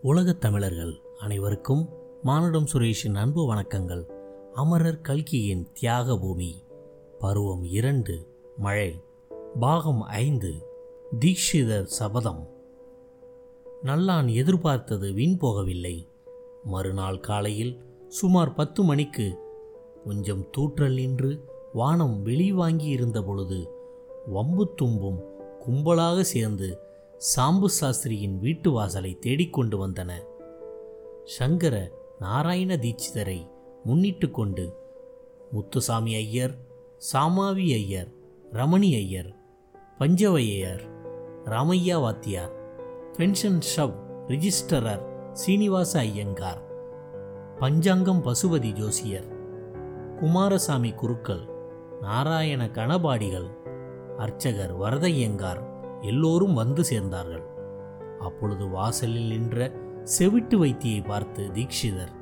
உலகத் தமிழர்கள் அனைவருக்கும் மானுடம் சுரேஷின் அன்பு வணக்கங்கள். அமரர் கல்கியின் தியாக பூமி பருவம் இரண்டு மழை பாகம் ஐந்து தீக்ஷிதர் சபதம். நல்லான் எதிர்பார்த்தது வீண் போகவில்லை. மறுநாள் காலையில் சுமார் பத்து மணிக்கு கொஞ்சம் தூற்றல் நின்று வானம் வெளிவாங்கி இருந்த பொழுது வம்பு தும்பும் கும்பலாக சேர்ந்து சாம்பு சாஸ்திரியின் வீட்டு வாசலை தேடிக்கொண்டு வந்தன. சங்கர நாராயண தீட்சிதரை முன்னிட்டு கொண்டு முத்துசாமி ஐயர் சாமாவி ஐயர் ரமணி ஐயர் பஞ்சவையர் ராமையா வாத்தியார் பென்ஷன் ஷவ் ரிஜிஸ்டரர் சீனிவாச ஐயங்கார் பஞ்சாங்கம் பசுபதி ஜோசியர் குமாரசாமி குருக்கள் நாராயண கணபாடிகள் அர்ச்சகர் வரதையங்கார் எல்லோரும் வந்து சேர்ந்தார்கள். அப்பொழுது வாசலில் நின்ற செவிட்டு வைத்தியை பார்த்து தீக்ஷிதர்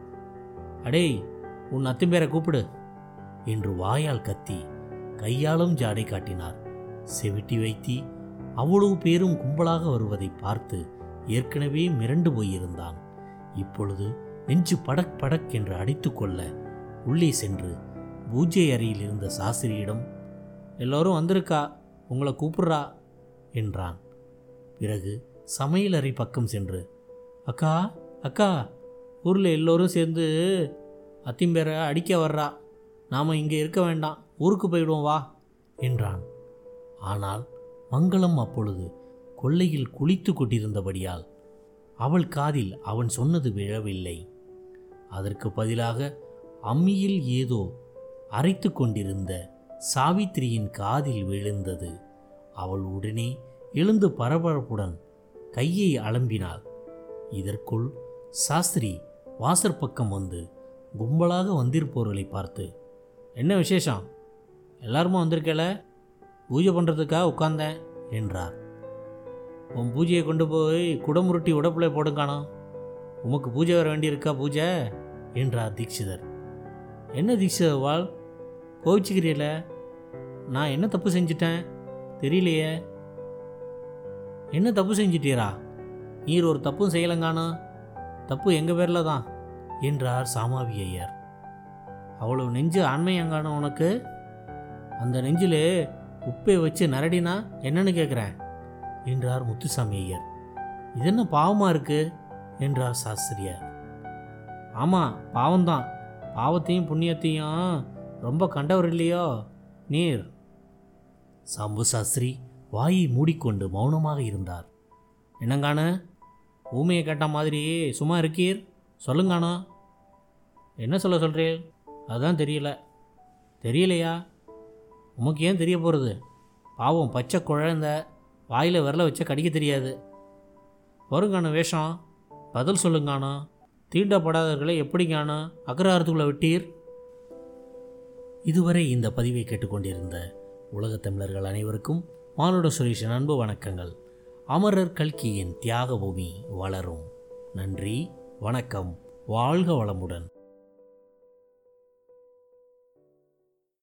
அடேய் உன் அத்திம்பேரை கூப்பிடு என்று வாயால் கத்தி கையாலும் ஜாடை காட்டினார். செவிட்டி வைத்தி அவ்வளவு பேரும் கும்பலாக வருவதை பார்த்து ஏற்கனவே மிரண்டு போயிருந்தான். இப்பொழுது நெஞ்சு படக் படக் என்று அடித்துக்கொள்ள உள்ளே சென்று பூஜை அறையில் இருந்த சாஸ்திரியிடம் எல்லோரும் வந்திருக்கா? உங்களை கூப்பிட்றா? என்றான். பிறகு சமையலறை பக்கம் சென்று அக்கா அக்கா ஊரில் எல்லோரும் சேர்ந்து அத்திம்பேரை அடிக்க வர்றா. நாம் இங்கே இருக்க வேண்டாம். ஊருக்கு போயிடுவோம் வா என்றான். ஆனால் மங்களம் அப்பொழுது கொள்ளையில் குளித்து கொண்டிருந்தபடியால் அவள் காதில் அவன் சொன்னது விழவில்லை. அதற்கு பதிலாக அம்மியில் ஏதோ அரைத்து கொண்டிருந்த சாவித்திரியின் காதில் விழுந்தது. அவள் உடனே எழுந்து பரபரப்புடன் கையை அலம்பினாள். இதற்குள் சாஸ்திரி வாசற்பக்கம் வந்து கும்பலாக வந்திருப்பவர்களை பார்த்து என்ன விசேஷம்? எல்லாருமா வந்திருக்கல? பூஜை பண்ணுறதுக்காக உட்கார்ந்தேன் என்றார். உன் பூஜையை கொண்டு போய் குடமுருட்டி உடப்புல போடுங்கானோ உமக்கு பூஜை வர வேண்டியிருக்கா பூஜை? என்றார் தீட்சிதர். என்ன தீட்சிதர் வாழ்? கோவிச்சுக்கிறீல நான் என்ன தப்பு செஞ்சிட்டேன்? தெரியலையே. என்ன தப்பு செஞ்சிட்டீரா? நீர் ஒரு தப்பும் செய்யலங்கானோ? தப்பு எங்கள் பேரில் தான்? என்றார் சாமாவி ஐயர். அவ்வளவு நெஞ்சு ஆண்மையங்கானோ உனக்கு? அந்த நெஞ்சில் உப்பை வச்சு நரடினா என்னன்னு கேட்குறேன் என்றார் முத்துசாமி ஐயர். இது என்ன பாவமாக இருக்கு? என்றார் சாஸ்திரியார். ஆமாம் பாவம்தான். பாவத்தையும் புண்ணியத்தையும் ரொம்ப கண்டவர் இல்லையோ? நீர் சாம்பு சாஸ்திரி வாயை மூடிக்கொண்டு மௌனமாக இருந்தார். என்னங்கான ஊமையை கேட்ட மாதிரி சும்மா இருக்கீர்? சொல்லுங்கானா என்ன சொல்ல சொல்கிறேன் அதுதான் தெரியல. தெரியலையா? உமக்கு ஏன் தெரிய போகிறது பாவம் பச்சை குழந்த வாயில் விரல வச்ச கடிக்க தெரியாது. வருங்கானோ வேஷம் பதில் சொல்லுங்கானா தீண்டப்படாதவர்களை எப்படிங்கானா அக்ரஹாரத்துக்குள்ளே விட்டீர்? இதுவரை இந்த பதிவை கேட்டுக்கொண்டிருந்த உலகத் தமிழர்கள் அனைவருக்கும் மானுட சுரேஷன் அன்பு வணக்கங்கள். அமரர் கல்கியின் தியாக பூமி வளரும். நன்றி வணக்கம் வாழ்க வளமுடன்.